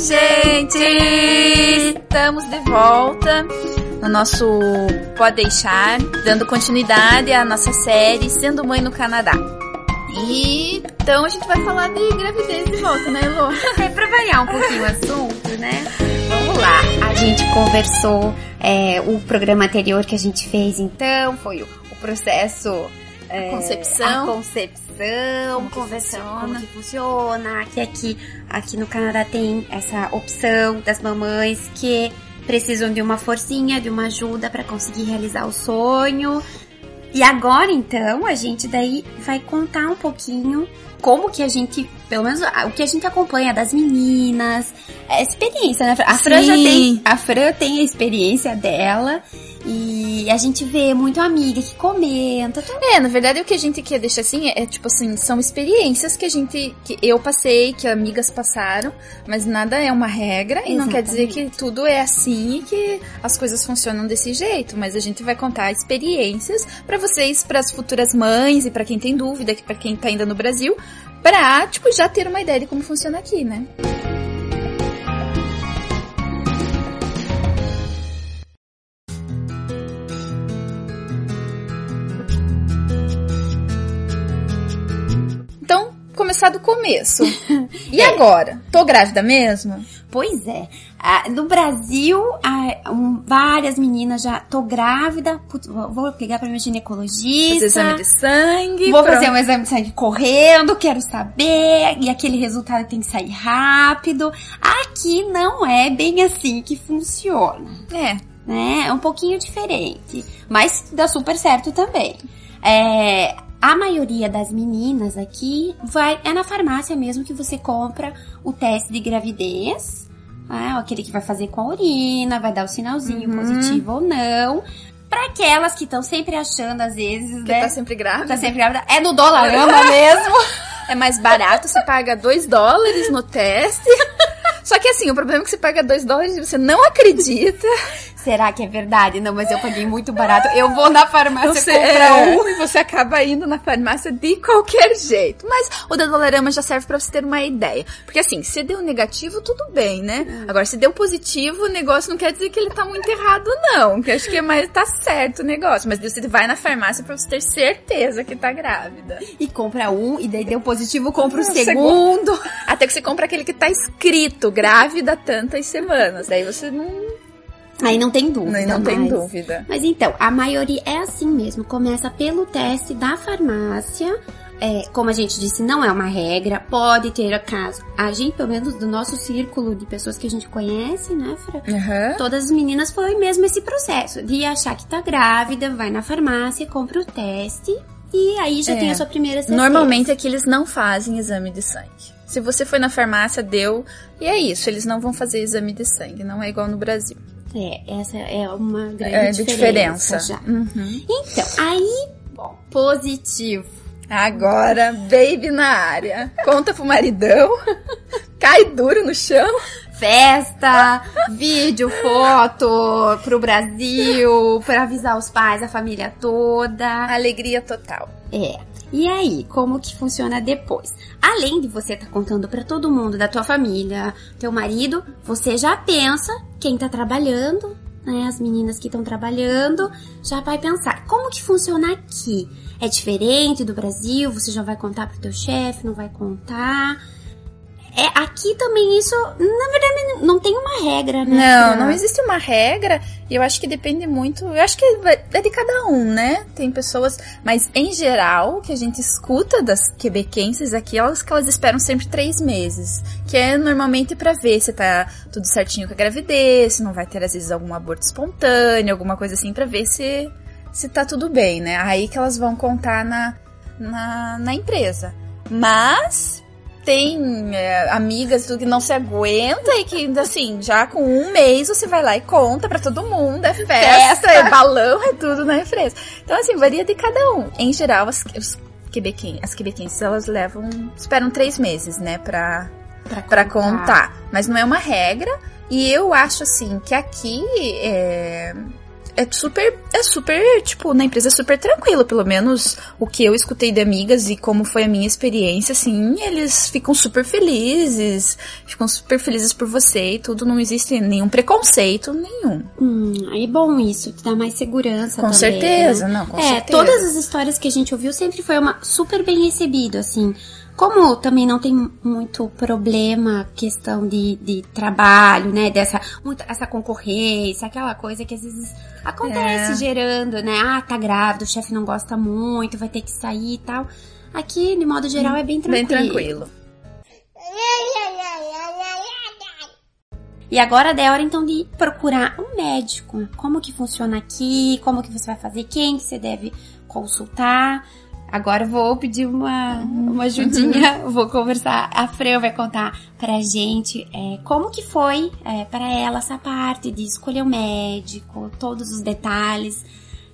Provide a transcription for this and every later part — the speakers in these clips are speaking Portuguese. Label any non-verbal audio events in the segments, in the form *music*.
gente! Estamos de volta no nosso Pode Deixar, dando continuidade à nossa série Sendo Mãe no Canadá. E então a gente vai falar de gravidez de volta, né, Elô? *laughs* É pra variar um pouquinho o assunto, né? Vamos lá. A gente conversou, é, o programa anterior que a gente fez, então, foi o, o processo. É, a concepção. A concepção, como conversando como que funciona. Que aqui, aqui no Canadá tem essa opção das mamães que precisam de uma forcinha, de uma ajuda para conseguir realizar o sonho. E agora então a gente daí vai contar um pouquinho como que a gente, pelo menos o que a gente acompanha das meninas, a experiência, né? A Fran já tem, a Fran tem a experiência dela e a gente vê muito amiga que comenta. Tudo. É, na verdade o que a gente quer deixar assim é, é, tipo assim, são experiências que a gente, que eu passei, que amigas passaram, mas nada é uma regra e não quer dizer que tudo é assim e que as coisas funcionam desse jeito, mas a gente vai contar experiências para vocês, para as futuras mães e para quem tem dúvida, para quem tá ainda no Brasil, pra, tipo, já ter uma ideia de como funciona aqui, né? Então, começar do começo. *laughs* E é. agora? Tô grávida mesmo? Pois é. Ah, no Brasil, ah, um, várias meninas já. Tô grávida, putz, vou pegar pra minha ginecologista. Fazer exame de sangue. Vou fazer um exame de sangue correndo, quero saber. E aquele resultado tem que sair rápido. Aqui não é bem assim que funciona. É. Né? É um pouquinho diferente. Mas dá super certo também. É, a maioria das meninas aqui vai é na farmácia mesmo que você compra o teste de gravidez, né? aquele que vai fazer com a urina, vai dar o sinalzinho uhum. positivo ou não. Para aquelas que estão sempre achando às vezes, que né? tá sempre grávida. Tá sempre grávida. É no Dollarama *laughs* mesmo. É mais barato, você paga 2 dólares no teste. Só que assim, o problema é que você paga 2 dólares e você não acredita. Será que é verdade? Não, mas eu paguei muito barato. Eu vou na farmácia você, comprar é, um. E você acaba indo na farmácia de qualquer jeito. Mas o da Dollarama já serve para você ter uma ideia. Porque assim, se deu negativo, tudo bem, né? Hum. Agora, se deu positivo, o negócio não quer dizer que ele tá muito errado, não. Que acho que é mais tá certo o negócio. Mas você vai na farmácia para você ter certeza que tá grávida. E compra um, e daí deu positivo, compra o segundo. segundo. Até que você compra aquele que tá escrito, grávida tantas semanas. Daí você não Aí não tem dúvida. Aí não tem dúvida. Mas então, a maioria é assim mesmo. Começa pelo teste da farmácia. É, como a gente disse, não é uma regra, pode ter caso. A gente, pelo menos do nosso círculo de pessoas que a gente conhece, né, Fra? Uhum. Todas as meninas foi mesmo esse processo de achar que tá grávida, vai na farmácia, compra o teste e aí já é. tem a sua primeira certeza. Normalmente aqui eles não fazem exame de sangue. Se você foi na farmácia, deu, e é isso, eles não vão fazer exame de sangue, não é igual no Brasil. É, essa é uma grande é, diferença. diferença. Uhum. Então, aí, bom, positivo. Agora, baby na área. Conta pro maridão. *laughs* Cai duro no chão. Festa, vídeo, foto pro Brasil, para avisar os pais, a família toda. Alegria total. É. E aí, como que funciona depois? Além de você estar tá contando para todo mundo da tua família, teu marido, você já pensa quem tá trabalhando, né? As meninas que estão trabalhando, já vai pensar como que funciona aqui. É diferente do Brasil? Você já vai contar pro teu chefe? Não vai contar? É, aqui também isso, na verdade, não tem uma regra, né? Não, não existe uma regra. E eu acho que depende muito. Eu acho que é de cada um, né? Tem pessoas. Mas em geral, o que a gente escuta das quebequenses aqui, elas que elas esperam sempre três meses. Que é normalmente para ver se tá tudo certinho com a gravidez, se não vai ter, às vezes, algum aborto espontâneo, alguma coisa assim, para ver se, se tá tudo bem, né? Aí que elas vão contar na, na, na empresa. Mas tem é, amigas que não se aguenta e que, assim, já com um mês você vai lá e conta para todo mundo, é festa, festa, é balão, é tudo na empresa. Então, assim, varia de cada um. Em geral, as, os quebequenses, as quebequenses, elas levam, esperam três meses, né, pra, pra, pra contar. contar. Mas não é uma regra. E eu acho, assim, que aqui, é, é super, é super, tipo, na empresa é super tranquilo, pelo menos o que eu escutei de amigas e como foi a minha experiência, assim, eles ficam super felizes, ficam super felizes por você e tudo, não existe nenhum preconceito nenhum. Hum, aí bom isso, te dá mais segurança Com também, certeza, né? não, com é, certeza. todas as histórias que a gente ouviu sempre foi uma super bem recebido, assim. Como também não tem muito problema, questão de, de trabalho, né? Dessa essa concorrência, aquela coisa que às vezes acontece É. gerando, né? Ah, tá grávida, o chefe não gosta muito, vai ter que sair e tal. Aqui, de modo geral, é bem tranquilo. Bem tranquilo. E agora é hora então de procurar um médico. Como que funciona aqui? Como que você vai fazer? Quem que você deve consultar? Agora vou pedir uma, uma ajudinha, vou conversar. A Fran vai contar pra gente é, como que foi é, para ela essa parte de escolher o médico, todos os detalhes.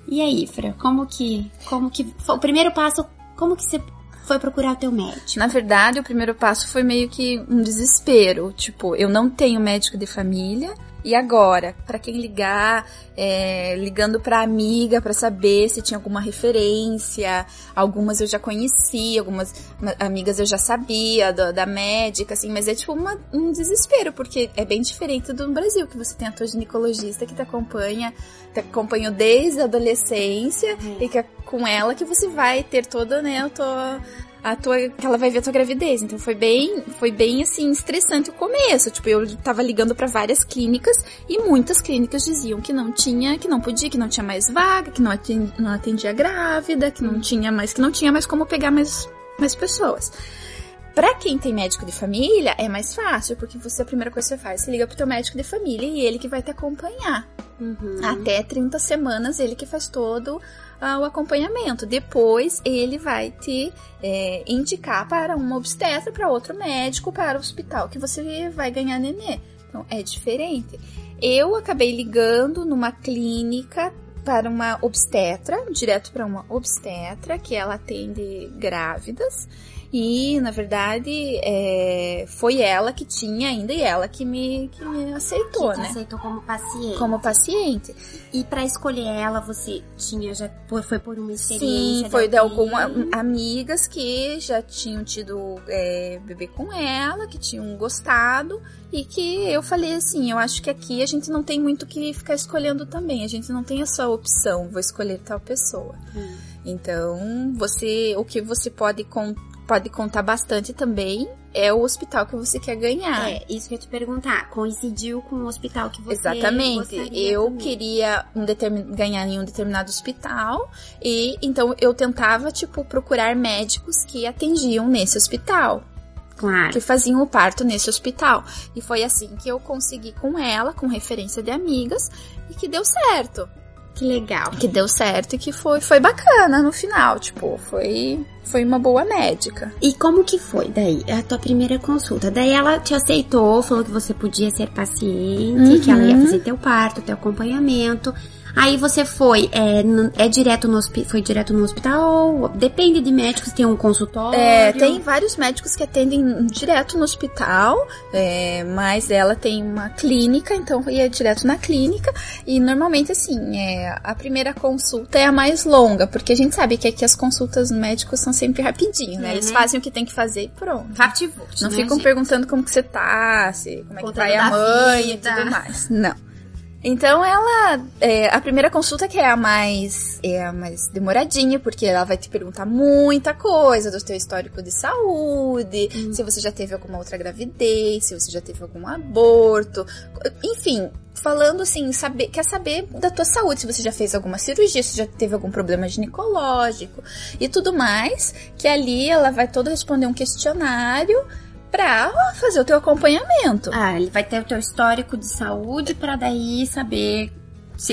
E aí, Fran, como que, como que foi o primeiro passo? Como que você foi procurar o teu médico? Na verdade, o primeiro passo foi meio que um desespero. Tipo, eu não tenho médico de família. E agora, Pra quem ligar, é, ligando pra amiga pra saber se tinha alguma referência. Algumas eu já conhecia, algumas ma- amigas eu já sabia da, da médica, assim, mas é tipo uma- um desespero, porque é bem diferente do Brasil, que você tem a tua ginecologista que te acompanha, te acompanhou desde a adolescência e que é com ela que você vai ter toda, né, a tua a tua, que ela vai ver a tua gravidez. Então foi bem, foi bem assim estressante o começo. Tipo, eu tava ligando pra várias clínicas e muitas clínicas diziam que não tinha, que não podia, que não tinha mais vaga, que não atendia, não atendia grávida, que não tinha mais, que não tinha mais como pegar mais mais pessoas. Pra quem tem médico de família, é mais fácil, porque você, a primeira coisa que você faz, você liga pro teu médico de família e ele que vai te acompanhar. Uhum. Até 30 semanas, ele que faz todo ah, o acompanhamento. Depois, ele vai te é, indicar para uma obstetra, para outro médico, para o hospital que você vai ganhar nenê. Então, é diferente. Eu acabei ligando numa clínica para uma obstetra, direto para uma obstetra, que ela atende grávidas. E, na verdade, é, foi ela que tinha ainda e ela que me, que me aceitou, que né? aceitou como paciente. Como paciente. E pra escolher ela, você tinha já foi por uma experiência? Sim, foi de algumas amigas que já tinham tido é, bebê com ela, que tinham gostado e que eu falei assim, eu acho que aqui a gente não tem muito o que ficar escolhendo também, a gente não tem essa opção, vou escolher tal pessoa. Hum. Então, você, o que você pode, con- pode contar bastante também é o hospital que você quer ganhar. É, isso que eu ia te perguntar. Coincidiu com o hospital que você Exatamente. Eu também. queria um determin... ganhar em um determinado hospital e então eu tentava tipo procurar médicos que atendiam nesse hospital, Claro. que faziam o parto nesse hospital. E foi assim que eu consegui com ela, com referência de amigas, e que deu certo. Que legal. Que deu certo e que foi foi bacana no final, tipo, foi foi uma boa médica. E como que foi daí? A tua primeira consulta. Daí ela te aceitou, falou que você podia ser paciente, que ela ia Uhum. fazer teu parto, teu acompanhamento. Aí você foi, é, é direto no foi direto no hospital? Depende de médicos, tem um consultório. É, tem vários médicos que atendem direto no hospital, é, mas ela tem uma clínica, então ia direto na clínica. E normalmente, assim, é, a primeira consulta é a mais longa, porque a gente sabe que aqui as consultas médicos são sempre rapidinho, né? Eles Uhum. fazem o que tem que fazer e pronto. Raptivult, Não né, ficam gente? perguntando como que você tá, se, como é que vai a mãe e vida. tudo mais. Não. Então ela, é, a primeira consulta que é a mais, é a mais demoradinha, porque ela vai te perguntar muita coisa do teu histórico de saúde, se você já teve alguma outra gravidez, se você já teve algum aborto, enfim, falando assim, saber, quer saber da tua saúde, se você já fez alguma cirurgia, se já teve algum problema ginecológico e tudo mais, que ali ela vai toda responder um questionário pra fazer o teu acompanhamento. Ah, ele vai ter o teu histórico de saúde pra daí saber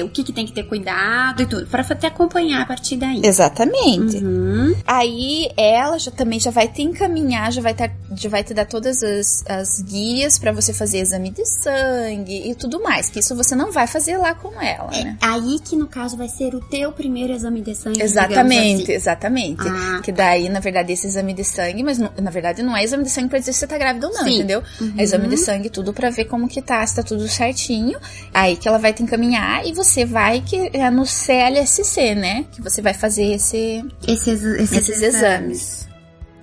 o que, que tem que ter cuidado e tudo. Pra te acompanhar a partir daí. Exatamente. Uhum. Aí ela já também já vai te encaminhar, já vai estar já vai te dar todas as, as guias para você fazer exame de sangue e tudo mais, que isso você não vai fazer lá com ela, é né? Aí que no caso vai ser o teu primeiro exame de sangue. Exatamente, assim. exatamente. Ah. Que daí, na verdade, esse exame de sangue, mas na verdade não é exame de sangue pra dizer se você tá grávida ou não, Sim. entendeu? Uhum. É exame de sangue tudo pra ver como que tá, se tá tudo certinho. Aí que ela vai te encaminhar e você vai que é no CLSC, né? Que você vai fazer esse, Esses, esses, esses exames.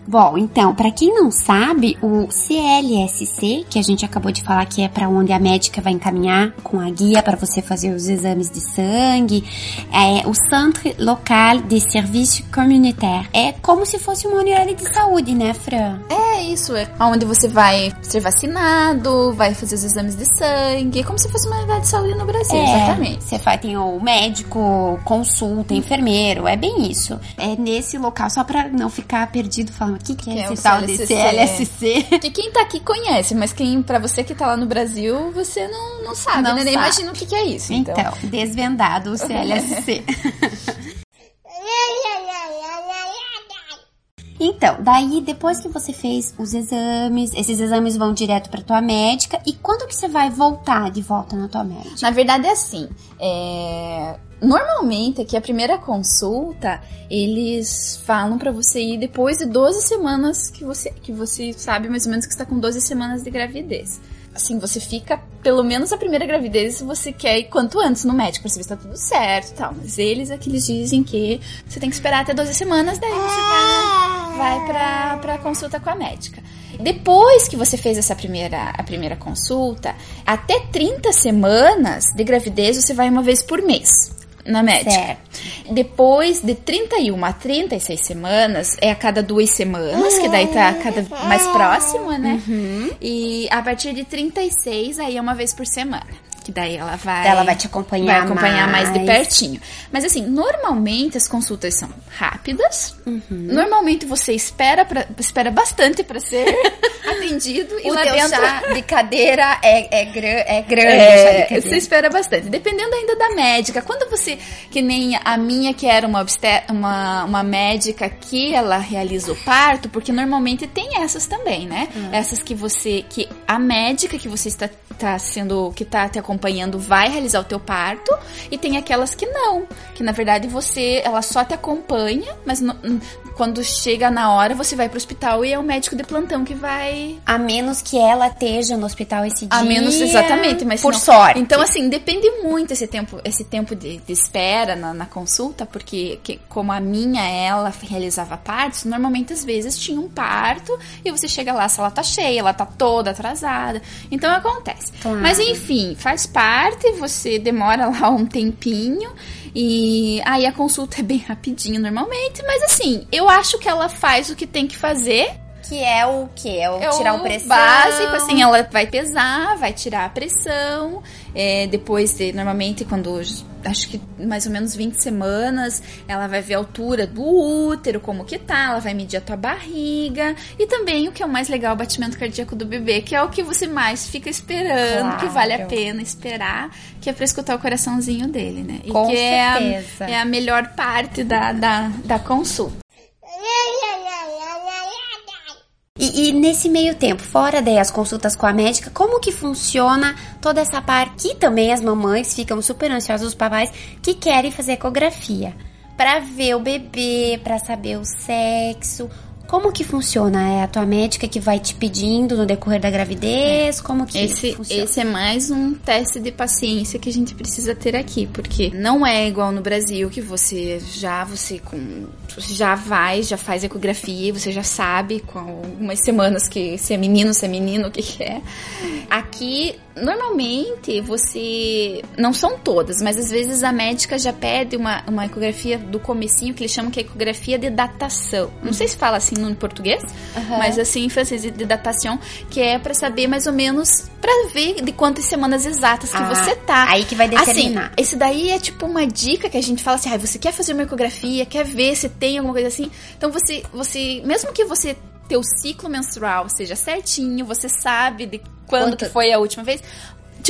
Bom, então, pra quem não sabe, o CLSC, que a gente acabou de falar que é pra onde a médica vai encaminhar com a guia para você fazer os exames de sangue, é o Centre Local de Serviço Communautaire. É como se fosse uma unidade de saúde, né, Fran? É isso, é onde você vai ser vacinado, vai fazer os exames de sangue, como se fosse uma unidade de saúde no Brasil, exatamente. É, Você faz, tem o médico, consulta, enfermeiro, é bem isso. É nesse local, só pra não ficar perdido falando o que, que é Que é esse o tal CLSC. CLSC. *laughs* Que quem tá aqui conhece, mas quem para você que tá lá no Brasil, você não, não sabe, Não né? Nem sabe. imagina o que, que é isso. Então, Então, desvendado o CLSC. *laughs* Então, daí depois que você fez os exames, esses exames vão direto pra tua médica e quando que você vai voltar de volta na tua médica? na verdade é assim. é, Normalmente aqui a primeira consulta, eles falam pra você ir depois de 12 semanas que você, que você sabe mais ou menos que está com 12 semanas de gravidez. Assim, você fica pelo menos a primeira gravidez se você quer ir quanto antes no médico pra saber se tá tudo certo e tal. Mas eles é que eles dizem que você tem que esperar até 12 semanas, daí você vai, vai pra, pra consulta com a médica. Depois que você fez essa primeira, a primeira consulta, até 30 semanas de gravidez você vai uma vez por mês na médica. Certo. Depois de 31 a 36 semanas, é a cada duas semanas, que daí tá cada mais próxima, né? E a partir de 36, aí é uma vez por semana. Que daí ela vai. Ela vai te acompanhar Vai acompanhar mais, de mais. pertinho. Mas assim, normalmente as consultas são rápidas. Normalmente você espera, pra, espera bastante pra ser *laughs* atendido. e O lá dentro. chá de cadeira é, é, gra- é grande. de É, você espera bastante. Dependendo ainda da médica. Quando você, que nem a minha, que era uma, uma, uma médica que ela realiza o parto, porque normalmente tem essas também, né? Essas que você, que a médica que você está, tá sendo, que tá te acompanhando vai realizar o teu parto, e tem aquelas que não. Que na verdade você, ela só te acompanha, mas no- quando chega na hora você vai pro hospital e é o médico de plantão que vai A menos que ela esteja no hospital esse dia. a menos, exatamente, mas por não- sorte. Então, assim, depende muito esse tempo, esse tempo de, de espera na, na consulta, porque que- como a minha, ela realizava partos, normalmente às vezes tinha um parto e você chega lá, se ela tá cheia, ela tá toda atrasada. Então acontece. Claro. Mas enfim, faz parte, você demora lá um tempinho. E aí a consulta é bem rapidinho normalmente, mas assim, eu acho que ela faz o que tem que fazer Que é o quê? É o é tirar o pressão. básico, assim, ela vai pesar, vai tirar a pressão. é, depois de, normalmente, quando acho que mais ou menos 20 semanas, ela vai ver a altura do útero, como que tá, ela vai medir a tua barriga. E também o que é o mais legal, o batimento cardíaco do bebê, que é o que você mais fica esperando, Claro. que vale a pena esperar, que é pra escutar o coraçãozinho dele, né? E Com que é a, certeza. é a melhor parte da, da, da consulta. E, e nesse meio tempo, fora daí as consultas com a médica, como que funciona toda essa parte? Que também as mamães ficam super ansiosas, os papais que querem fazer ecografia. Pra ver o bebê, pra saber o sexo. Como que funciona? É a tua médica que vai te pedindo no decorrer da gravidez? Como que Esse, funciona? esse é mais um teste de paciência que a gente precisa ter aqui, porque não é igual no Brasil que você já você com já vai, já faz ecografia, você já sabe com algumas semanas que se é menino, se é menino, o que, que é. Aqui, normalmente, você. Não são todas, mas às vezes a médica já pede uma, uma ecografia do comecinho, que eles chamam que é ecografia de datação. Não sei se fala assim no português, mas assim em francês de datação, que é pra saber mais ou menos, pra ver de quantas semanas exatas que Ah, você tá. aí que vai determinar. Assim, esse daí é tipo uma dica que a gente fala assim, ah, você quer fazer uma ecografia, quer ver se tem alguma coisa assim. Então você, você, mesmo que você teu ciclo menstrual seja certinho, você sabe de quando que foi a última vez.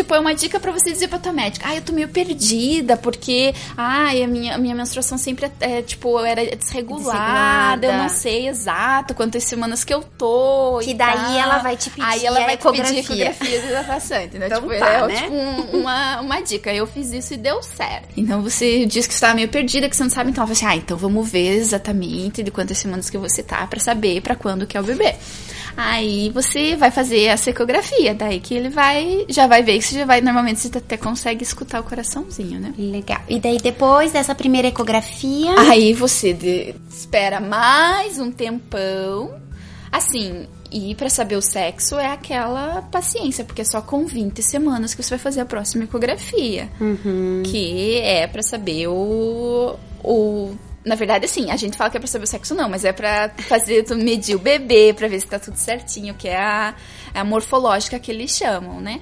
Tipo, é uma dica para você dizer pra tua médica, ah, eu tô meio perdida, porque, ai, a minha, a minha menstruação sempre é, é tipo, era desregulada, desregulada, eu não sei exato quantas semanas que eu tô. Que daí ela vai te pedir Aí ela vai ecografia. te pedir ecografia desafastante, né? Então tipo, tá, é né? tipo um- uma, uma dica. Eu fiz isso e deu certo. Então você diz que você tá meio perdida, que você não sabe, então ela fala assim, ah, então vamos ver exatamente de quantas semanas que você tá pra saber pra quando que é o bebê. Aí você vai fazer essa ecografia, daí que ele vai, já vai ver que você já vai, normalmente você até consegue escutar o coraçãozinho, né? Legal. E daí depois dessa primeira ecografia, Aí você de- espera mais um tempão. Assim, e pra saber o sexo é aquela paciência, porque é só com 20 semanas que você vai fazer a próxima ecografia. Que é pra saber o. o na verdade, assim, a gente fala que é pra saber o sexo, não, mas é pra fazer, medir o bebê, pra ver se tá tudo certinho, que é a, a morfológica que eles chamam, né?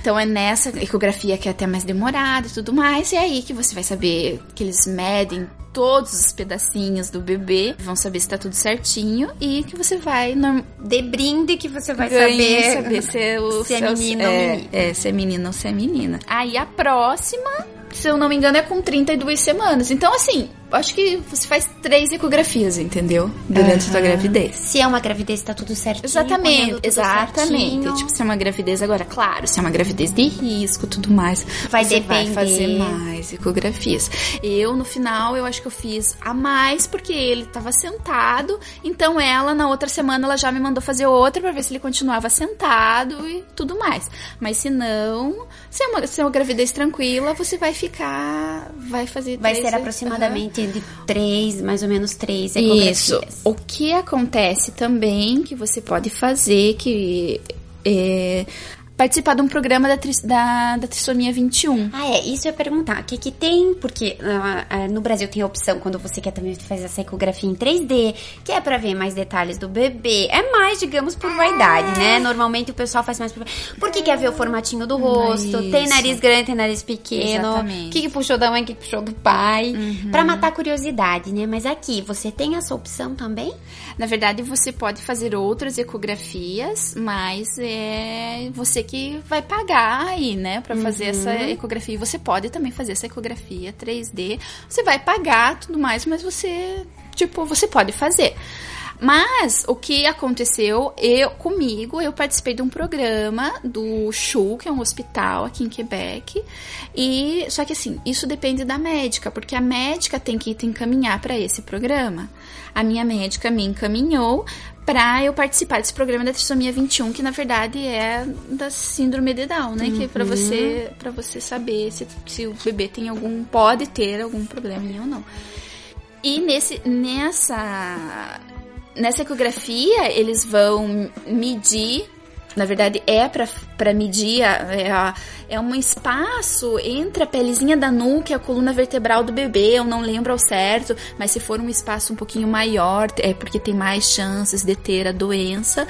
Então é nessa ecografia que é até mais demorada e tudo mais, e é aí que você vai saber que eles medem todos os pedacinhos do bebê, vão saber se tá tudo certinho e que você vai norm- de brinde que você vai saber, saber se é, *laughs* o, se é o- menino ou é, menina. É, se é menino ou se é menina. Aí a próxima, se eu não me engano, é com 32 semanas. Então, assim, acho que você faz três ecografias, entendeu? Durante a tua gravidez. Se é uma gravidez, tá tudo certinho. Exatamente, exatamente. certinho. Tipo, se é uma gravidez agora, claro, se é uma gravidez de risco, tudo mais, Vai você vai depender. fazer mais ecografias. Eu no final, eu acho que eu fiz a mais porque ele tava sentado, então ela na outra semana ela já me mandou fazer outra pra ver se ele continuava sentado e tudo mais. Mas se não, se é uma, se é uma gravidez tranquila, você vai ficar, vai fazer Vai três- ser aproximadamente de três, mais ou menos três isso. ecografias. O que acontece também que você pode fazer que é participar de um programa da, tris- da, da trissomia 21. Ah, é, isso eu ia perguntar. O que que tem? Porque ah, ah, no Brasil tem a opção, quando você quer também fazer essa ecografia em 3D, que é pra ver mais detalhes do bebê. É mais, digamos, por vaidade, né? Normalmente o pessoal faz mais por... Porque quer ver o formatinho do rosto, tem Isso. nariz grande, tem nariz pequeno. Exatamente. O que, que puxou da mãe, o que, que puxou do pai. Pra matar a curiosidade, né? Mas aqui, você tem essa opção também? Na verdade, você pode fazer outras ecografias, mas é você que vai pagar aí, né, Pra fazer essa ecografia. E Você pode também fazer essa ecografia 3D. Você vai pagar tudo mais, mas você, tipo, você pode fazer. Mas o que aconteceu, eu comigo, eu participei de um programa do CHU, que é um hospital aqui em Quebec. E só que assim, isso depende da médica, porque a médica tem que te encaminhar para esse programa. A minha médica me encaminhou para eu participar desse programa da trissomia 21, que na verdade é da síndrome de Down, né? Que é para você para você saber se, se o bebê tem algum pode ter algum problema ou não. E nesse, nessa, nessa ecografia, eles vão medir. Na verdade, é para medir. É, é um espaço entre a pelezinha da nuca e a coluna vertebral do bebê. Eu não lembro ao certo, mas se for um espaço um pouquinho maior, é porque tem mais chances de ter a doença.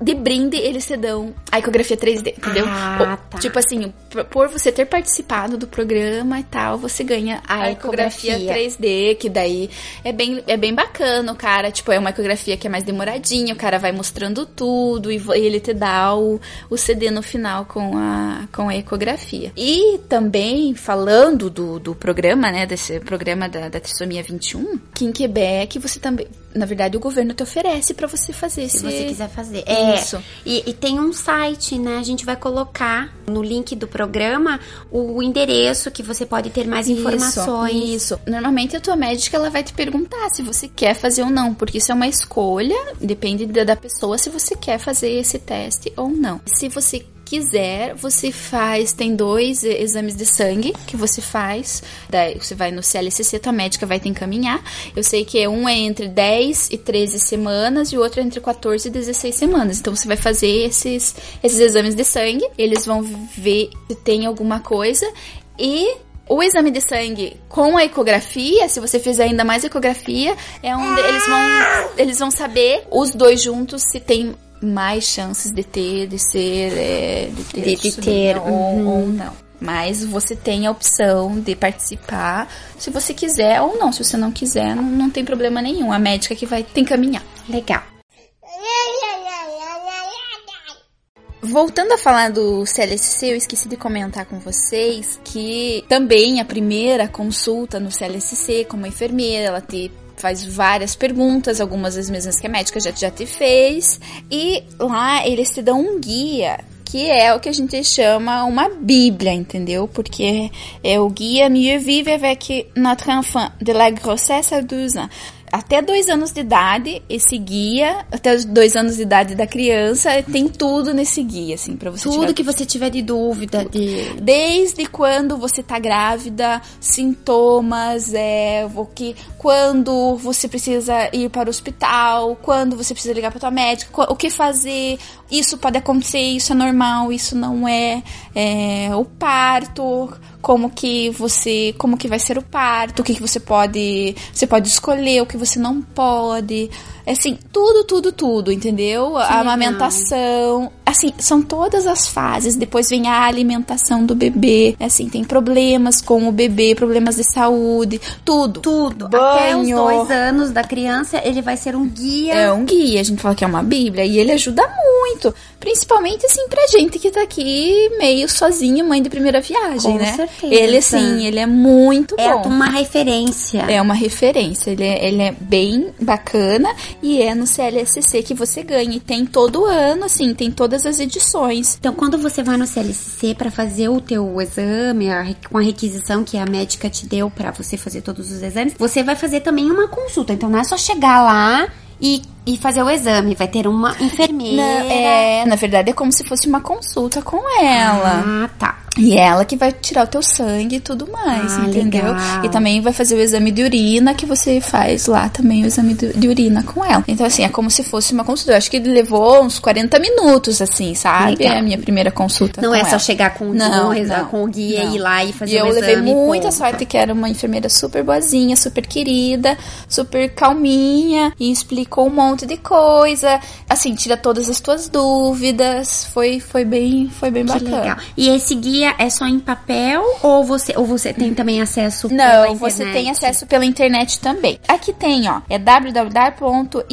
De brinde, eles te dão a ecografia 3D, entendeu? Ah, tá. Tipo assim, por- você ter participado do programa e tal, você ganha a, A ecografia ecografia. 3D, que daí é bem, é bem bacana, o cara, tipo, é uma ecografia que é mais demoradinha, o cara vai mostrando tudo e e ele te dá o, o CD no final com a, com a ecografia. E também, falando do, do programa, né, desse programa da, da trissomia 21, que em Quebec você também, na verdade, o governo te oferece pra você fazer Se você quiser fazer. É, Isso. E, e tem um site, né? A gente vai colocar no link do programa o endereço que você pode ter mais informações. Isso, isso. Normalmente a tua médica ela vai te perguntar se você quer fazer ou não, porque isso é uma escolha, depende da, da pessoa se você quer fazer esse teste ou não. Se você quiser, você faz, tem dois exames de sangue que você faz, daí você vai no CLCC, tua médica vai te encaminhar. Eu sei que um é entre 10 e 13 semanas e o outro é entre 14 e 16 semanas. Então você vai fazer esses, esses exames de sangue, eles vão ver se tem alguma coisa e o exame de sangue com a ecografia, se você fizer ainda mais ecografia, é onde eles vão eles vão saber os dois juntos se tem mais chances de ter, de ser, é, de ter, De- de ter, ou, ou não. Mas você tem a opção de participar se você quiser ou não. Se você não quiser, não, não tem problema nenhum. A médica que vai te encaminhar. Legal. Voltando a falar do CLSC, eu esqueci de comentar com vocês que também a primeira consulta no CLSC como enfermeira, ela te faz várias perguntas, algumas as mesmas que a médica já, já te fez, e lá eles te dão um guia que é o que a gente chama uma bíblia, entendeu? Porque é o guia Mieux vivre avec notre enfant de la grossesse à 12 ans até dois anos de idade, esse guia, até os dois anos de idade da criança, tem tudo nesse guia, assim, pra você Tudo que você tiver de dúvida. De... Desde quando você tá grávida, sintomas, é, o que, quando você precisa ir para o hospital, quando você precisa ligar para tua médica, o que fazer, isso pode acontecer, isso é normal, isso não é, é o parto, como que você, como que vai ser o parto, o que, que você pode, você pode escolher, o que você não pode. Assim, tudo, tudo, tudo, entendeu? Que a amamentação. Assim, são todas as fases. Depois vem a alimentação do bebê. Assim, tem problemas com o bebê, problemas de saúde, tudo. Tudo. Banho. Até os dois anos da criança, ele vai ser um guia. É um guia. A gente fala que é uma bíblia. E ele ajuda muito. Principalmente, assim, pra gente que tá aqui meio sozinha, mãe de primeira viagem, com né? Certeza. Ele, assim, ele é muito é bom. É uma referência. É uma referência. Ele é, ele é bem bacana e é no CLSC que você ganha. E tem todo ano, assim, tem todas as edições. Então, quando você vai no CLSC para fazer o teu exame, a, com a requisição que a médica te deu para você fazer todos os exames, você vai fazer também uma consulta. Então, não é só chegar lá e, e fazer o exame. Vai ter uma enfermeira. Não, é, na verdade é como se fosse uma consulta com ela. Ah, tá. E ela que vai tirar o teu sangue e tudo mais, ah, entendeu? Legal. E também vai fazer o exame de urina que você faz lá também o exame de urina com ela. Então, assim, é como se fosse uma consulta. Eu acho que levou uns 40 minutos, assim, sabe? Legal. É a minha primeira consulta. Não é ela. só chegar com, não, com, não, com o guia não. e ir lá e fazer e o exame. exame. eu levei muita sorte que era uma enfermeira super boazinha, super querida, super calminha e explicou um monte de coisa. Assim, tira todas as tuas dúvidas. Foi, foi bem, foi bem que bacana. Legal. E esse guia é só em papel? ou você ou você tem também acesso Não, você tem acesso pela internet também. Aqui tem, ó, é www.insp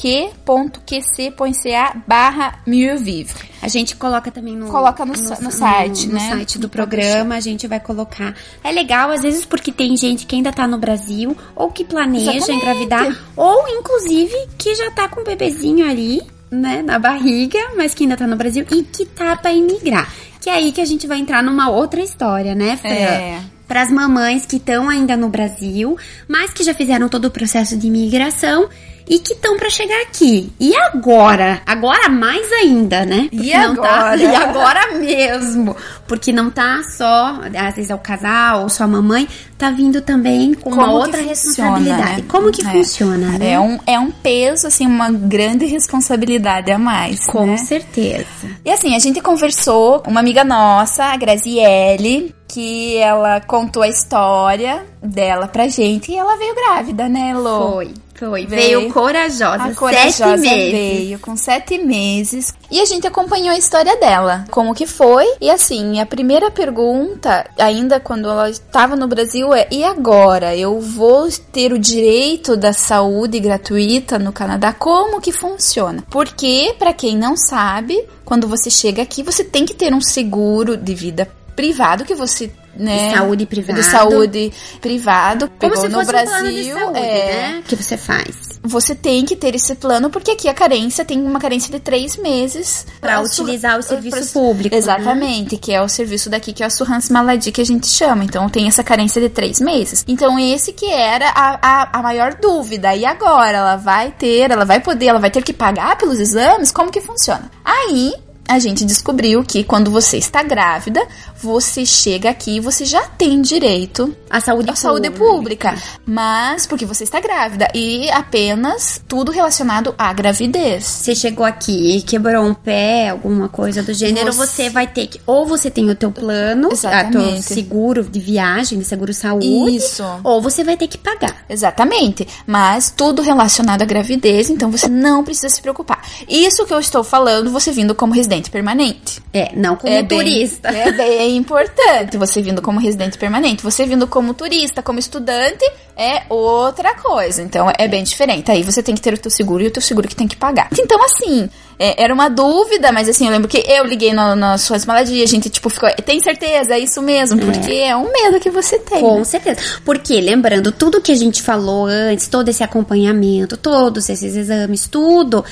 q.qc.ca barra Vivre. A gente coloca também no, coloca no, no, no site, no, né? No site do programa, a gente vai colocar. É legal, às vezes, porque tem gente que ainda tá no Brasil, ou que planeja Exatamente. engravidar, ou inclusive que já tá com o bebezinho ali, né, na barriga, mas que ainda tá no Brasil e que tá pra imigrar. Que é aí que a gente vai entrar numa outra história, né, Fran? É. Para as mamães que estão ainda no Brasil, mas que já fizeram todo o processo de imigração e que estão para chegar aqui. E agora? Agora mais ainda, né? Porque e agora? Tá, *laughs* e agora mesmo. Porque não tá só, às vezes é o casal ou só a mamãe, tá vindo também com Como uma outra responsabilidade. Né? Como que é. funciona, né? É um, é um peso, assim, uma grande responsabilidade a mais. Com né? certeza. E assim, a gente conversou com uma amiga nossa, a Graziele, que ela contou a história dela pra gente e ela veio grávida, né, Lô? Foi. Foi, veio, veio corajosa, a corajosa sete meses. veio com sete meses e a gente acompanhou a história dela, como que foi. E assim, a primeira pergunta, ainda quando ela estava no Brasil, é: e agora? Eu vou ter o direito da saúde gratuita no Canadá? Como que funciona? Porque, para quem não sabe, quando você chega aqui, você tem que ter um seguro de vida privado que você né? De saúde privado. De saúde privado. Como se no fosse Brasil, um plano de saúde, é, né? Que você faz. Você tem que ter esse plano, porque aqui a carência tem uma carência de três meses. Para utilizar o serviço pra, público. Exatamente, né? que é o serviço daqui, que é o Surrance Maladi, que a gente chama. Então tem essa carência de três meses. Então esse que era a, a, a maior dúvida. E agora? Ela vai ter, ela vai poder, ela vai ter que pagar pelos exames? Como que funciona? Aí a gente descobriu que quando você está grávida, você chega aqui e você já tem direito à saúde, à saúde pública. Mas porque você está grávida e apenas tudo relacionado à gravidez. Você chegou aqui e quebrou um pé, alguma coisa do gênero, você, você vai ter que ou você tem o teu plano, teu seguro de viagem, de seguro saúde, Isso. ou você vai ter que pagar. Exatamente. Mas tudo relacionado à gravidez, então você não precisa se preocupar. Isso que eu estou falando, você vindo como residente residente permanente. É, não como é turista. Bem, é bem importante você vindo como residente permanente. Você vindo como turista, como estudante, é outra coisa. Então é bem diferente. Aí você tem que ter o teu seguro e o teu seguro que tem que pagar. Então, assim, é, era uma dúvida, mas assim, eu lembro que eu liguei no, na sua esmaladia, a gente, tipo, ficou, tem certeza? É isso mesmo? Porque é. é um medo que você tem. Com né? certeza. Porque, lembrando, tudo que a gente falou antes, todo esse acompanhamento, todos esses exames, tudo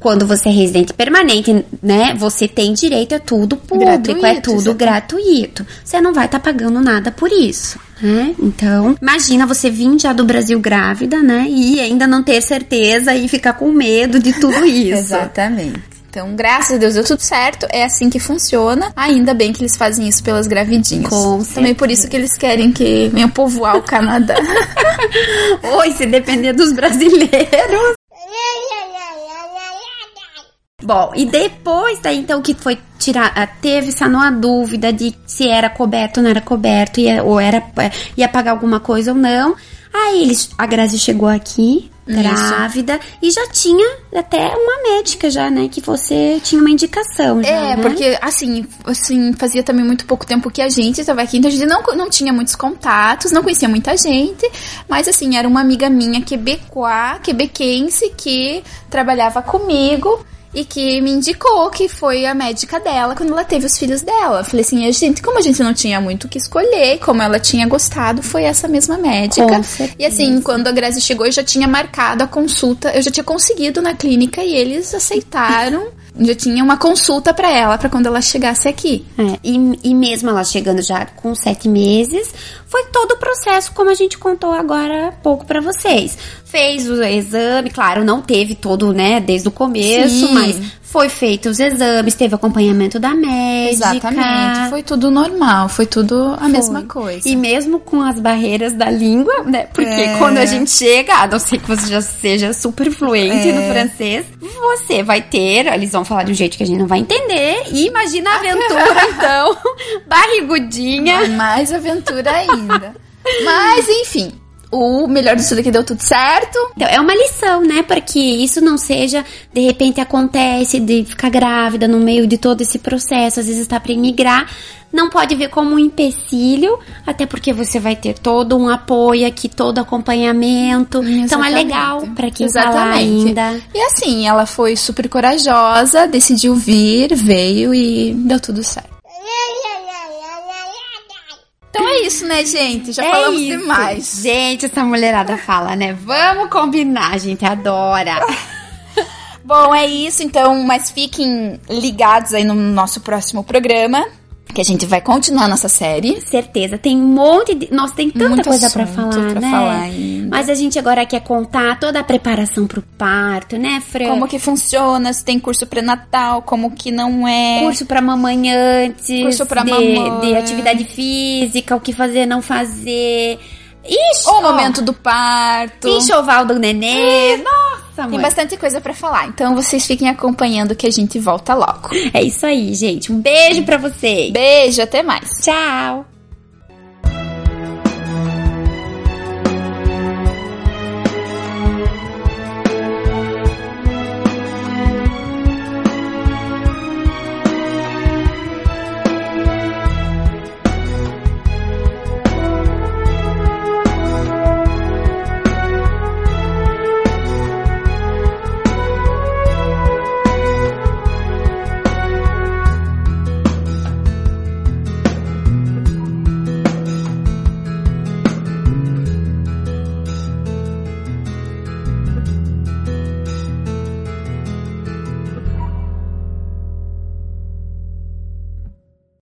quando você é residente permanente, né, você tem direito a tudo público, é gratuito, é tudo gratuito. Você não vai estar tá pagando nada por isso. Né? Então, imagina você vir já do Brasil grávida, né? E ainda não ter certeza e ficar com medo de tudo *laughs* isso. Exatamente. Então, graças a Deus deu tudo certo. É assim que funciona. Ainda bem que eles fazem isso pelas gravidinhas. Com Também por isso que eles querem que venha povoar o Canadá. *laughs* Oi, se depender dos brasileiros. Bom, e depois daí então que foi tirar, ah, teve essa não dúvida de se era coberto ou não era coberto, ia, ou era é, ia pagar alguma coisa ou não. Aí eles, a Grazi chegou aqui, grávida, Isso. e já tinha até uma médica já, né, que você tinha uma indicação já, É, né? porque assim, assim, fazia também muito pouco tempo que a gente estava aqui, então a gente não, não tinha muitos contatos, não conhecia muita gente, mas assim, era uma amiga minha quebecoa, quebequense, que trabalhava comigo, e que me indicou que foi a médica dela quando ela teve os filhos dela. falei assim, a gente, como a gente não tinha muito o que escolher, como ela tinha gostado, foi essa mesma médica. E assim, quando a Grazi chegou, eu já tinha marcado a consulta, eu já tinha conseguido na clínica e eles aceitaram. *laughs* já tinha uma consulta para ela para quando ela chegasse aqui. É, e, e mesmo ela chegando já com sete meses, foi todo o processo como a gente contou agora há pouco para vocês fez o exame, claro, não teve todo, né, desde o começo, Sim. mas foi feito os exames, teve acompanhamento da médica. Exatamente, foi tudo normal, foi tudo a foi. mesma coisa. E mesmo com as barreiras da língua, né, porque é. quando a gente chega, a não ser que você já seja super fluente é. no francês, você vai ter, eles vão falar de um jeito que a gente não vai entender, e imagina a aventura, *laughs* então, *laughs* barrigudinha. Mais aventura ainda. Mas, enfim, o melhor disso tudo é que deu tudo certo. Então, é uma lição, né? Para que isso não seja, de repente acontece de ficar grávida no meio de todo esse processo, às vezes está para imigrar, não pode ver como um empecilho, até porque você vai ter todo um apoio aqui, todo acompanhamento. Exatamente. Então é legal para quem Exatamente. tá lá ainda. E assim, ela foi super corajosa, decidiu vir, veio e deu tudo certo. Então é isso, né, gente? Já é falamos isso. demais. Gente, essa mulherada fala, né? Vamos combinar, a gente adora. *laughs* Bom, é isso, então, mas fiquem ligados aí no nosso próximo programa que a gente vai continuar nossa série. Certeza, tem um monte de. Nossa, tem tanta Muito coisa para falar, pra né? Falar Mas a gente agora quer contar toda a preparação pro parto, né, Fran? Como que funciona, se tem curso pré-natal, como que não é. Curso pra mamãe antes. Curso pra de, mamãe. De atividade física, o que fazer, não fazer. Ixi, o momento do parto. Enxoval do nenê. É. Tem bastante coisa para falar. Então vocês fiquem acompanhando que a gente volta logo. É isso aí, gente. Um beijo para vocês. Beijo, até mais. Tchau.